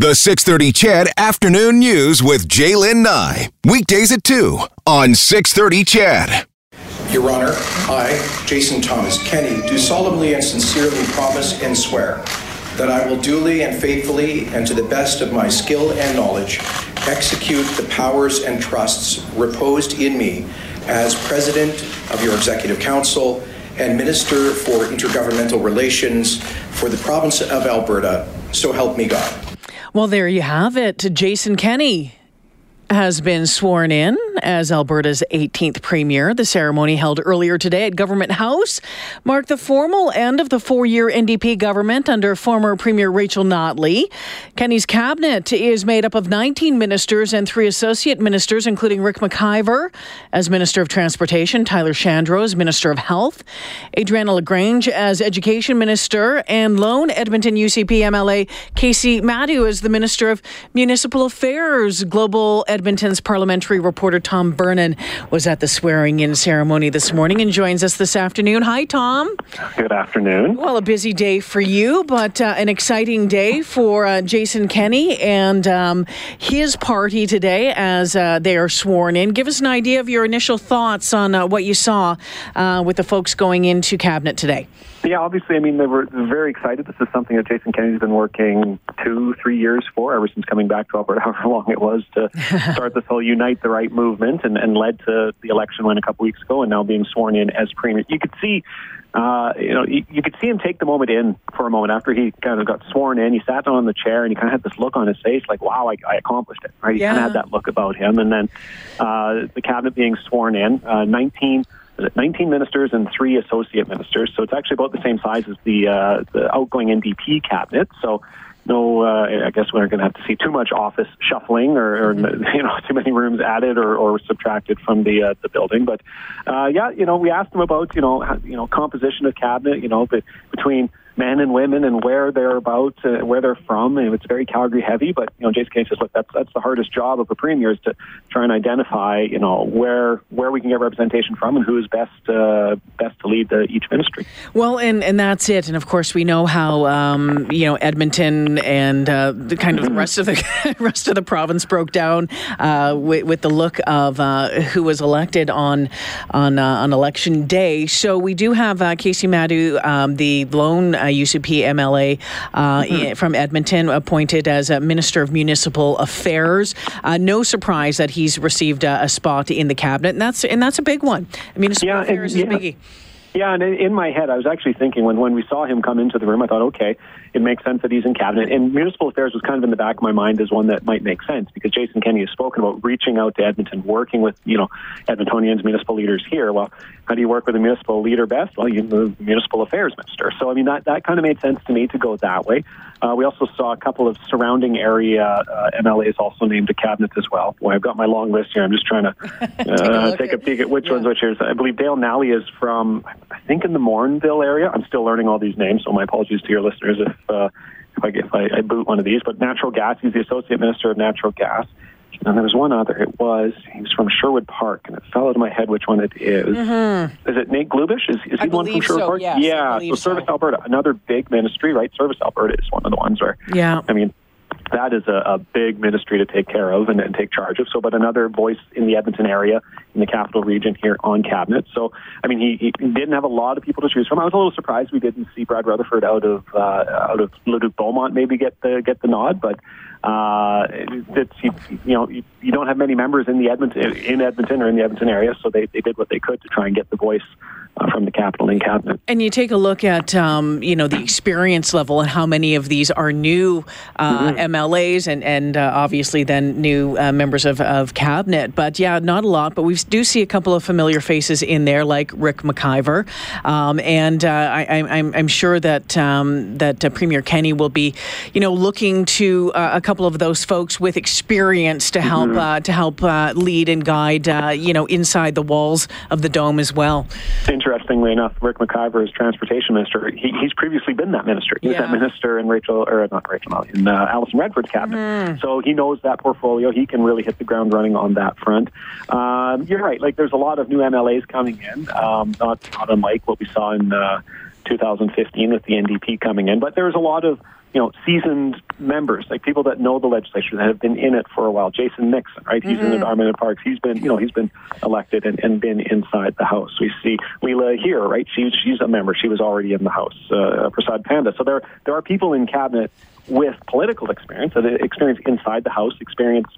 The 630 CHED Afternoon News with Jaylen Nye. Weekdays at 2 on 630 CHED. Your Honor, I, Jason Thomas Kenney, do solemnly and sincerely promise and swear that I will duly and faithfully and to the best of my skill and knowledge execute the powers and trusts reposed in me as President of your Executive Council and Minister for Intergovernmental Relations for the province of Alberta. So help me God. Well, there you have it. Jason Kenney has been sworn in as Alberta's 18th premier. The ceremony held earlier today at Government House marked the formal end of the four year NDP government under former Premier Rachel Notley. Kenney's cabinet is made up of 19 ministers and three associate ministers, including Rick McIver as Minister of Transportation, Tyler Shandro as Minister of Health, Adriana LaGrange as Education Minister, and lone Edmonton UCP MLA Kaycee Madu as the Minister of Municipal Affairs. Global Edmonton's parliamentary reporter Tom Vernon was at the swearing in ceremony this morning and joins us this afternoon. Hi, Tom. Good afternoon. Well, a busy day for you, but uh, an exciting day for uh, Jason Kenney and um, his party today as uh, they are sworn in. Give us an idea of your initial thoughts on uh, what you saw uh, with the folks going into cabinet today. Yeah, obviously, I mean, they were very excited. This is something that Jason Kenney's been working two, three years for, ever since coming back to Alberta, however long it was to start this whole Unite the Right movement and, and led to the election win a couple weeks ago and now being sworn in as premier. You could see, uh, you know, you, you could see him take the moment in for a moment after he kind of got sworn in. He sat down on the chair and he kind of had this look on his face like, wow, I, I accomplished it, right? He Yeah. kind of had that look about him. And then uh, the cabinet being sworn in, uh, 19 is it 19 ministers and three associate ministers. So it's actually about the same size as the uh, the outgoing NDP cabinet. So no, uh, I guess we aren't going to have to see too much office shuffling or, or you know too many rooms added or, or subtracted from the uh, the building. But uh, yeah, you know, we asked them about you know how, you know composition of cabinet, you know, be, between men and women and where they're about, uh, where they're from. And it's very Calgary heavy, but you know, Jason Kenney says, look, that's that's the hardest job of a premier is to try and identify, you know, where where we can get representation from and who is best uh, best to lead the, each ministry. Well, and, and that's it. And of course, we know how um, you know Edmonton and uh, the kind of the rest of the rest of the province broke down uh, with, with the look of uh, who was elected on on uh, on election day. So we do have Kaycee Madu, um, the lone UCP MLA uh, i- from Edmonton, appointed as a Minister of Municipal Affairs. Uh, no surprise that he's received uh, a spot in the cabinet, and that's and that's a big one. Municipal Yeah, and- Affairs is yeah. biggie. Yeah, and in, in my head, I was actually thinking when, when we saw him come into the room, I thought, okay, it makes sense that he's in cabinet. And municipal affairs was kind of in the back of my mind as one that might make sense because Jason Kenney has spoken about reaching out to Edmonton, working with you know Edmontonians, municipal leaders here. Well, how do you work with a municipal leader best? Well, you the municipal affairs minister. So I mean that that kind of made sense to me to go that way. Uh, we also saw a couple of surrounding area uh, MLAs also named to cabinet as well. Boy, I've got my long list here. I'm just trying to uh, look take a peek at which yeah. ones which is. I believe Dale Nally is from, I think, in the Morinville area. I'm still learning all these names, so my apologies to your listeners if uh, if I if I, I boot one of these. But natural gas, he's the associate minister of natural gas. And there was one other. It was he was from Sherwood Park, and it fell out of my head which one it is. Is it Nate Glubish? Is, is he Mm-hmm. I the one from Sherwood so, Park? yes, yeah. so Service so. Alberta, another big ministry, right? Service Alberta is one of the ones where Yeah. I mean, that is a, a big ministry to take care of and, and take charge of. So, but another voice in the Edmonton area, in the capital region here on cabinet. So, I mean, he, he didn't have a lot of people to choose from. I was a little surprised we didn't see Brad Rutherford out of uh, out of Leduc Beaumont maybe get the get the nod, but uh, you, you know you, you don't have many members in the Edmonton in Edmonton or in the Edmonton area, so they, they did what they could to try and get the voice from the capital in cabinet. And you take a look at um, you know the experience level and how many of these are new uh, MLAs and and uh, obviously then new uh, members of, of cabinet. But yeah, not a lot. But we do see a couple of familiar faces in there, like Rick McIver, um, and uh, I, I'm sure that um, that uh, Premier Kenney will be you know looking to uh, a couple of those folks with experience to help uh, to help uh, lead and guide uh, you know inside the walls of the dome as well. Interestingly enough, Rick McIver is transportation minister. He, he's previously been that minister. He was that minister in Rachel, or not Rachel, no, in uh, Alison Redford's cabinet. So he knows that portfolio. He can really hit the ground running on that front. Um, you're right. Like there's a lot of new MLAs coming in, um, not not unlike what we saw in. Uh, 2015 with the NDP coming in, but there's a lot of you know, seasoned members, like people that know the legislature that have been in it for a while. Jason Nixon, right? He's mm-hmm. in the Environment and Parks. He's been, you know, he's been elected and, and been inside the House. We see Leela Aheer, right? She's she's a member. She was already in the House. Uh, Prasad Panda. So there there are people in cabinet with political experience, experience inside the House, experience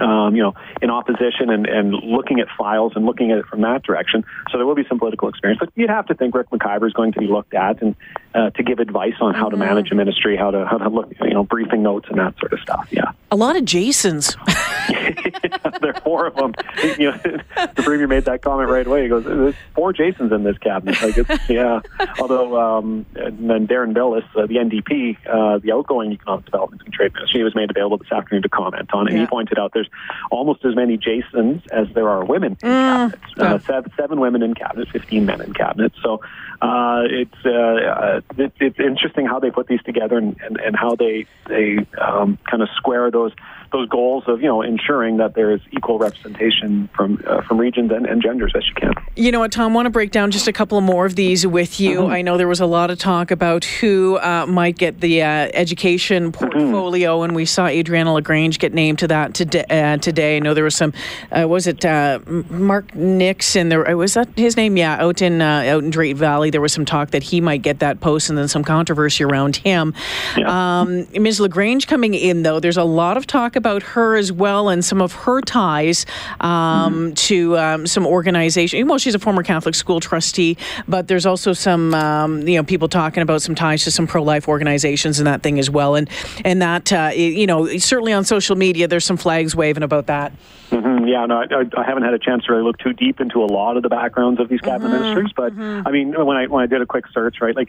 um, you know, in opposition and, and looking at files and looking at it from that direction. So there will be some political experience, but you'd have to think Rick McIver is going to be looked at and uh, to give advice on how mm-hmm. to manage a ministry, how to how to look, you know, briefing notes and that sort of stuff. Yeah, a lot of Jasons. there are four of them. You know, the premier made that comment right away. He goes, "There's four Jasons in this cabinet." Like, it's, yeah. Although, um, and then Deron Bilous, uh, the NDP, uh, the outgoing economic development and trade minister, he was made available this afternoon to comment on it. Yeah. He pointed out there's almost as many Jasons as there are women in mm. cabinet. Uh, seven, seven women in cabinet, fifteen men in cabinet. So uh, it's, uh, uh, it, it's interesting how they put these together and, and, and how they they um, kind of square those those goals of you know ensuring that there is equal representation from uh, from regions and, and, genders as you can. You know what, Tom? I want to break down just a couple more of these with you. Mm-hmm. I know there was a lot of talk about who uh, might get the uh, education mm-hmm. portfolio, mm-hmm. and we saw Adriana Lagrange get named to that today. Uh, today, I know there was some. Uh, was it uh, Mark Nixon? There was that his name? Yeah, out in out in Drayton Valley, there was some talk that he might get that post, and then some controversy around him. Yeah. Um, Ms. Lagrange coming in though, there's a lot of talk about her as well and some of her ties um, mm-hmm. to um, some organization. Well, she's a former Catholic school trustee, but there's also some um, you know people talking about some ties to some pro-life organizations and that thing as well. And and that uh, you know certainly on social media there's some flags waving about that. Mm-hmm. Yeah, no, I, I, haven't had a chance to really look too deep into a lot of the backgrounds of these cabinet mm-hmm. ministers, but mm-hmm. I mean when I when I did a quick search, right, like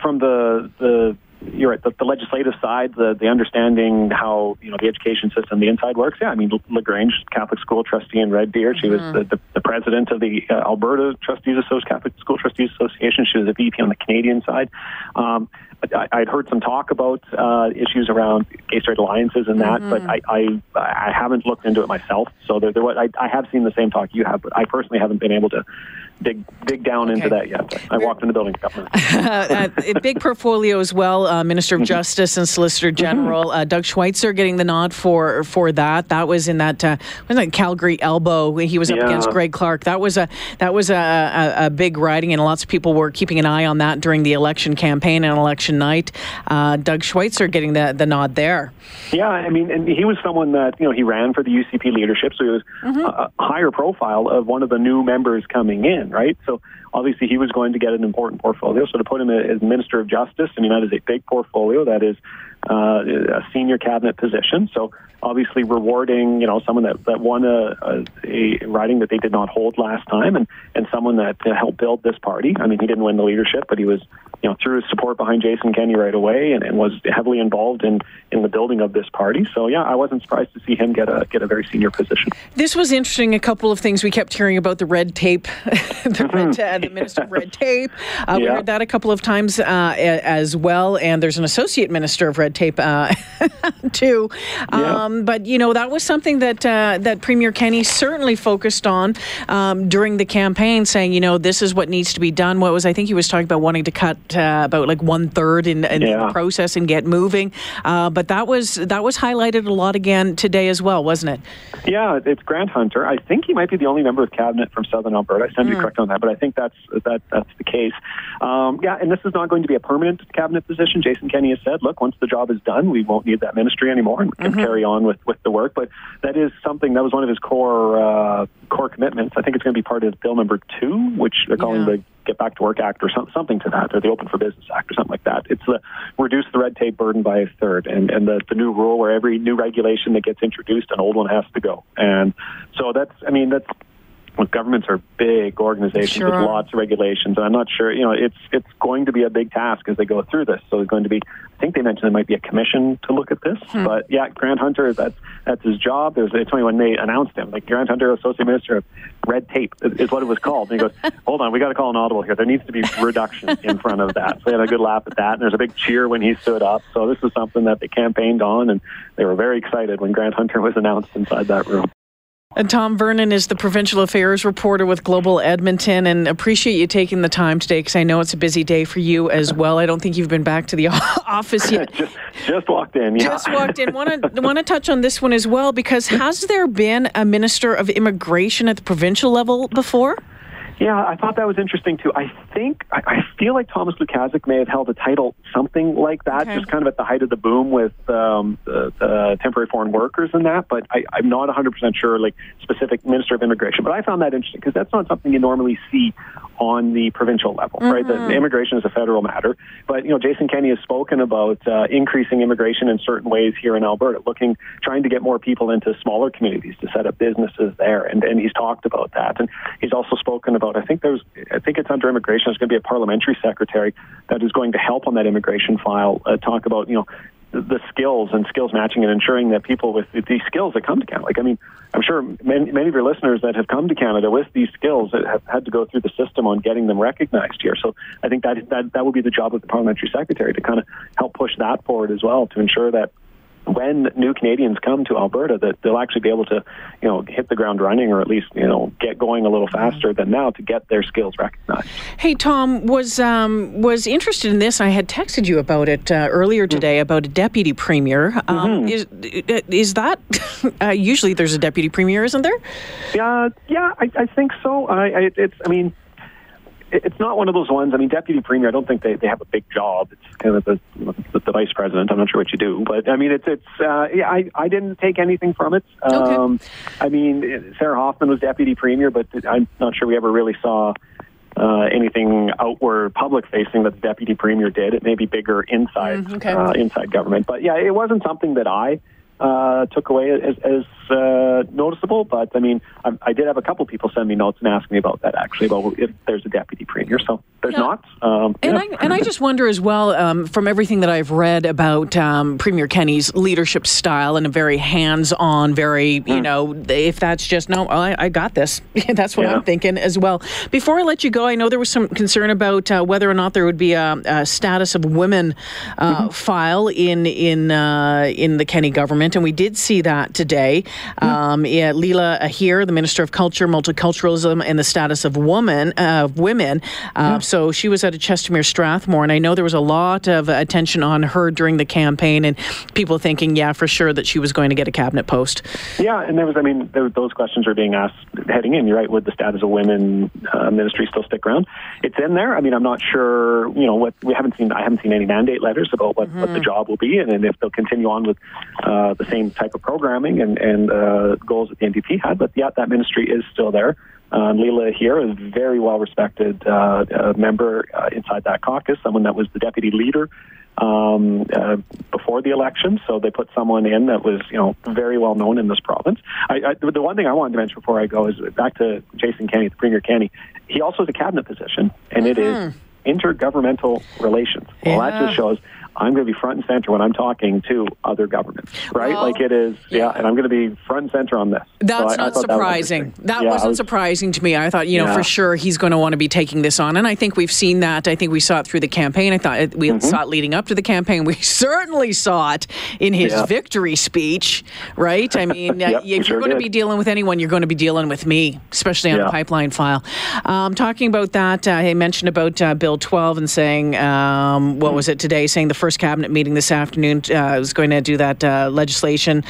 from the the you're right. The, the, legislative side, the the understanding how you know the education system, the inside works. Yeah, I mean Lagrange, Catholic school trustee in Red Deer. She mm-hmm. was the, the, the, president of the uh, Alberta Trustees Association, Catholic School Trustees Association. She was a VP on the Canadian side. Um, I, would heard some talk about uh, issues around gay straight alliances and that, mm-hmm. but I, I I haven't looked into it myself. So there, there was, I, I have seen the same talk you have, but I personally haven't been able to dig dig down okay. into that yet. I walked in the building. uh, big portfolio as well. Uh, Minister of mm-hmm. Justice and Solicitor mm-hmm. General mm-hmm. uh, Doug Schweitzer getting the nod for for that. That was in that uh, was that Calgary elbow. He was up yeah. against Greg Clark. That was a that was a, a, a, big riding, and lots of people were keeping an eye on that during the election campaign and election night. Uh, Doug Schweitzer getting the the nod there. Yeah, I mean, and he was someone that you know he ran for the UCP leadership, so he was mm-hmm. a, a higher profile of one of the new members coming in right? So obviously he was going to get an important portfolio. So to put him as Minister of Justice, I mean, that is a big portfolio. That is uh, a senior cabinet position. So obviously rewarding, you know, someone that, that won a, a, a riding that they did not hold last time and, and someone that helped build this party. I mean, he didn't win the leadership, but he was, you know, threw his support behind Jason Kenney right away and, and was heavily involved in, in the building of this party. So yeah, I wasn't surprised to see him get a get a very senior position. This was interesting. A couple of things we kept hearing about the red tape, the, red, uh, the minister of red tape. Uh, yeah. We heard that a couple of times uh, as well. And there's an associate minister of red tape uh, too. Yeah. Um, but you know that was something that uh, that Premier Kenney certainly focused on um, during the campaign, saying you know this is what needs to be done. What was I think he was talking about wanting to cut uh, about like one third in, in yeah. the process and get moving. Uh, but that was that was highlighted a lot again today as well, wasn't it? Yeah, it's Grant Hunter. I think he might be the only member of cabinet from Southern Alberta. I stand to be mm. correct on that, but I think that's that that's the case. Um, yeah, and this is not going to be a permanent cabinet position. Jason Kenney has said, look, once the job is done, we won't need that ministry anymore and can mm-hmm. carry on with, with the work. But that is something that was one of his core uh, core commitments. I think it's going to be part of bill number two, which they're calling yeah. the Get Back to Work Act or some, something to that, or the Open for Business Act or something like that. It's the reduce the red tape burden by a third, and, and the, the new rule where every new regulation that gets introduced, an old one has to go. And so that's, I mean, that's well, governments are big organizations sure. with lots of regulations, and I'm not sure. You know, it's it's going to be a big task as they go through this. So there's going to be. I think they mentioned there might be a commission to look at this. Hmm. But yeah, Grant Hunter, that's that's his job. There's it's only when they announced him, like Grant Hunter, Associate Minister of Red Tape, is what it was called. And he goes, "Hold on, we got to call an audible here. There needs to be reduction in front of that." So they had a good laugh at that, and there's a big cheer when he stood up. So this is something that they campaigned on, and they were very excited when Grant Hunter was announced inside that room. And Tom Vernon is the provincial affairs reporter with Global Edmonton, and appreciate you taking the time today because I know it's a busy day for you as well. I don't think you've been back to the office yet. just, just walked in. Yeah. Just walked in. Want to want to touch on this one as well because has there been a minister of immigration at the provincial level before? Yeah, I thought that was interesting too. I think I, I feel like Thomas Lukaszuk may have held a title something like that, okay. just kind of at the height of the boom with um, the, the temporary foreign workers and that. But I, I'm not 100 percent sure, like specific Minister of Immigration. But I found that interesting because that's not something you normally see on the provincial level, mm-hmm. right? The, the immigration is a federal matter. But you know, Jason Kenney has spoken about uh, increasing immigration in certain ways here in Alberta, looking, trying to get more people into smaller communities to set up businesses there, and and he's talked about that, and he's also spoken about I think there's, I think it's under immigration. There's going to be a parliamentary secretary that is going to help on that immigration file. Uh, talk about you know the skills and skills matching and ensuring that people with these skills that come to Canada, like I mean, I'm sure many, many of your listeners that have come to Canada with these skills that have had to go through the system on getting them recognized here. So I think that that that will be the job of the parliamentary secretary to kind of help push that forward as well to ensure that when new Canadians come to Alberta, that they'll actually be able to, you know, hit the ground running, or at least, you know, get going a little faster than now to get their skills recognized. Hey, Tom was um, was interested in this. I had texted you about it uh, earlier today mm-hmm. about a deputy premier. Um, mm-hmm. Is is that uh, usually there's a deputy premier, isn't there? Yeah, yeah, I, I think so. I, I, it's, I mean it's not one of those ones. I mean, deputy premier. I don't think they, they have a big job. It's kind of the, the, the vice president. I'm not sure what you do, but I mean, it's it's. Uh, yeah, I I didn't take anything from it. Okay. Um, I mean, Sarah Hoffman was deputy premier, but I'm not sure we ever really saw. Uh, anything outward public facing that the deputy premier did. It may be bigger inside mm, okay. uh, inside government, but yeah, it wasn't something that I uh, took away as, as uh, noticeable. But I mean, I, I, did have a couple people send me notes and ask me about that actually, about if there's a deputy premier. So there's yeah. not. Um, and, yeah. I, and I just wonder as well, um, from everything that I've read about um, Premier Kenney's leadership style and a very hands-on, very mm. you hmm. know, if that's just no, I, I got this. that's what yeah. I'm thinking as well. Before I let you go, I know there was some concern about uh, whether or not there would be a, a status of women uh, mm-hmm. file in in uh, in the Kenny government, and we did see that today. Um, yeah, Leela Aheer, the Minister of Culture, Multiculturalism, and the Status of Woman uh, of Women. Uh, so she was at a Chestermere Strathmore, and I know there was a lot of attention on her during the campaign, and people thinking, yeah, for sure that she was going to get a cabinet post. Yeah, and there was, I mean, there, those questions are being asked heading in. You're right. Would the Status of Women uh, ministry still stick around? It's in there. I mean, I'm not sure. You know, what we haven't seen. I haven't seen any mandate letters about what, mm-hmm. what the mm-hmm. job will be, and, and if they'll continue on with uh, the same type of programming and and uh, goals that the NDP had. But yeah, that ministry is still there. Um, Leela Aheer is a very well respected uh, uh, member uh, inside that caucus, someone that was the deputy leader um, uh, before the election. So they put someone in that was, you know, very well known in this province. I, I, the one thing I wanted to mention before I go is back to Jason Kenney, the Premier Kenney. He also has a cabinet position, and mm-hmm. it is mm-hmm. intergovernmental relations. Well, yeah. that just shows I'm going to be front and center when I'm talking to other governments, right? Well, like it is, yeah. yeah. and I'm going to be front and center on this. That's so not I, I surprising. That, that yeah, wasn't was, surprising to me. I thought, you know, yeah. for sure he's going to want to be taking this on, and I think we've seen that. I think we saw it through the campaign. I thought we mm-hmm. saw it leading up to the campaign. We certainly saw it in his victory speech, right? I mean, yep, if you're sure going did. to be dealing with anyone, you're going to be dealing with me, especially on the pipeline file. Um, talking about that, uh, I mentioned about uh, Bill 12 and saying, um, what mm was it today? Saying the first cabinet meeting this afternoon uh, was going to do that uh, legislation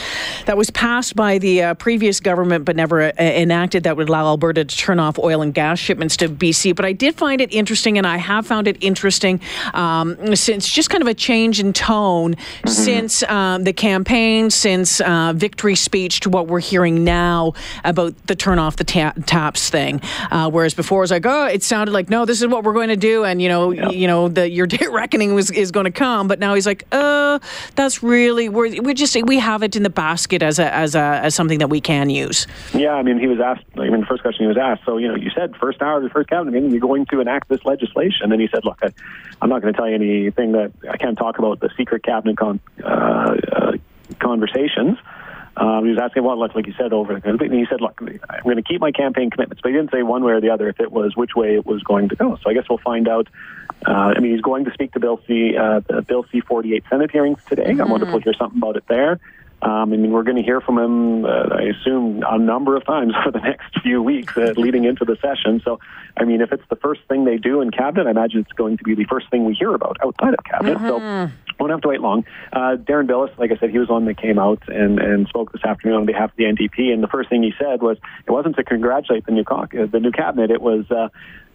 that was passed by the uh, previous government but never uh, enacted that would allow Alberta to turn off oil and gas shipments to BC. But I did find it interesting, and I have found it interesting um, since just kind of a change in tone mm-hmm. since um, the campaign, since uh, victory speech to what we're hearing now about the turn off the ta- taps thing. Uh, whereas before it was like, oh, it sounded like, no, this is what we're going to do, and you know, you know, the, your day reckoning was, is going to come. But now he's like, uh, that's really we're, we just we have it in the basket as a as a as something that we can use. Yeah, I mean, he was asked. I mean, the first question he was asked. So you know, you said first hour of the first cabinet meeting, you're going to enact this legislation, and then he said, look, I, am not going to tell you anything that I can't talk about the secret cabinet con, uh, uh, conversations. Um, he was asking, well, like, like you said, over and he said, look, I'm going to keep my campaign commitments, but he didn't say one way or the other if it was which way it was going to go. So I guess we'll find out. Uh, I mean, he's going to speak to Bill C, uh, the Bill C 48 Senate hearings today. Mm-hmm. I'm wondering if we'll hear something about it there. Um, I mean, we're going to hear from him, uh, I assume, a number of times for the next few weeks uh, leading into the session. So, I mean, if it's the first thing they do in cabinet, I imagine it's going to be the first thing we hear about outside of cabinet. Mm-hmm. So, won't have to wait long. Uh, Deron Bilous, like I said, he was one that came out and, and spoke this afternoon on behalf of the NDP. And the first thing he said was it wasn't to congratulate the new co- uh, the new cabinet. It was uh,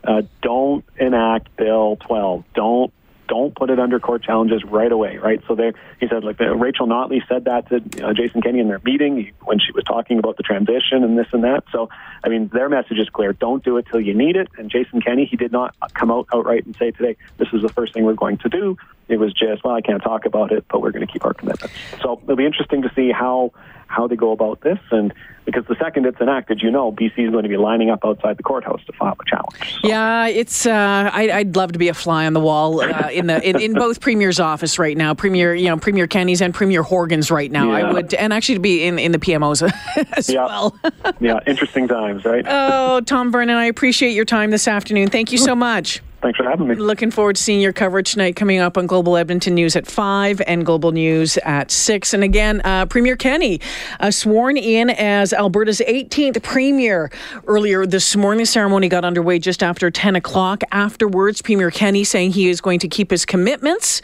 uh, don't enact Bill 12. Don't don't put it under court challenges right away, right? So there, he said, like Rachel Notley said that to uh, Jason Kenney in their meeting when she was talking about the transition and this and that. So, I mean, their message is clear: don't do it till you need it. And Jason Kenney, he did not come out outright and say today, this is the first thing we're going to do. It was just, well, I can't talk about it, but we're going to keep our commitment. So it'll be interesting to see how how they go about this. And because the second it's enacted, you know, BC is going to be lining up outside the courthouse to file a challenge. So. Yeah, it's. Uh, I, would love to be a fly on the wall uh, in the in, in, both Premier's office right now, Premier, you know, Premier Kenney's and Premier Horgan's right now. Yeah. I would, and actually to be in in the PMOs as yeah. well. yeah, interesting times, right? Oh, Tom Vernon, I appreciate your time this afternoon. Thank you so much. Thanks for having me. Looking forward to seeing your coverage tonight coming up on Global Edmonton News at 5 and Global News at 6. And again, uh, Premier Kenney uh, sworn in as Alberta's 18th Premier earlier this morning. The ceremony got underway just after 10 o'clock. Afterwards, Premier Kenney saying he is going to keep his commitments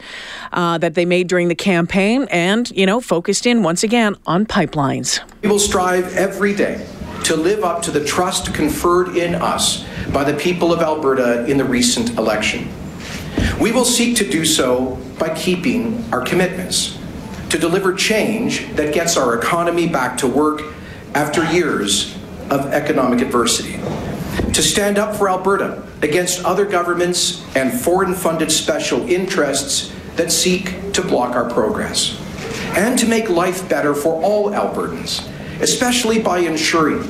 uh, that they made during the campaign and, you know, focused in once again on pipelines. We will strive every day to live up to the trust conferred in us by the people of Alberta in the recent election. We will seek to do so by keeping our commitments, to deliver change that gets our economy back to work after years of economic adversity, to stand up for Alberta against other governments and foreign funded special interests that seek to block our progress, and to make life better for all Albertans especially by ensuring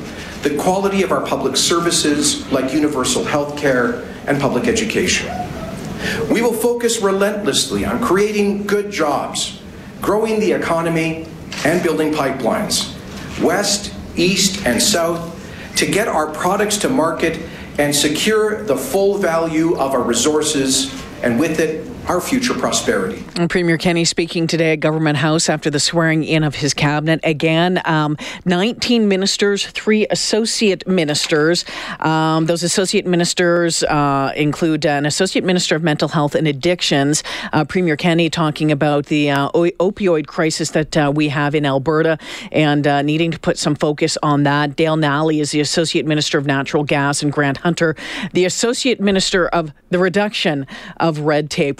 the quality of our public services like universal health care and public education. We will focus relentlessly on creating good jobs, growing the economy, and building pipelines, west, east, and south, to get our products to market and secure the full value of our resources, and with it, our future prosperity. And Premier Kenney speaking today at Government House after the swearing in of his cabinet. Again, um, 19 ministers, three associate ministers. Um, those associate ministers uh, include an associate minister of mental health and addictions. Uh, Premier Kenney talking about the uh, opioid crisis that uh, we have in Alberta and uh, needing to put some focus on that. Dale Nally is the associate minister of natural gas, and Grant Hunter, the associate minister of the reduction of red tape.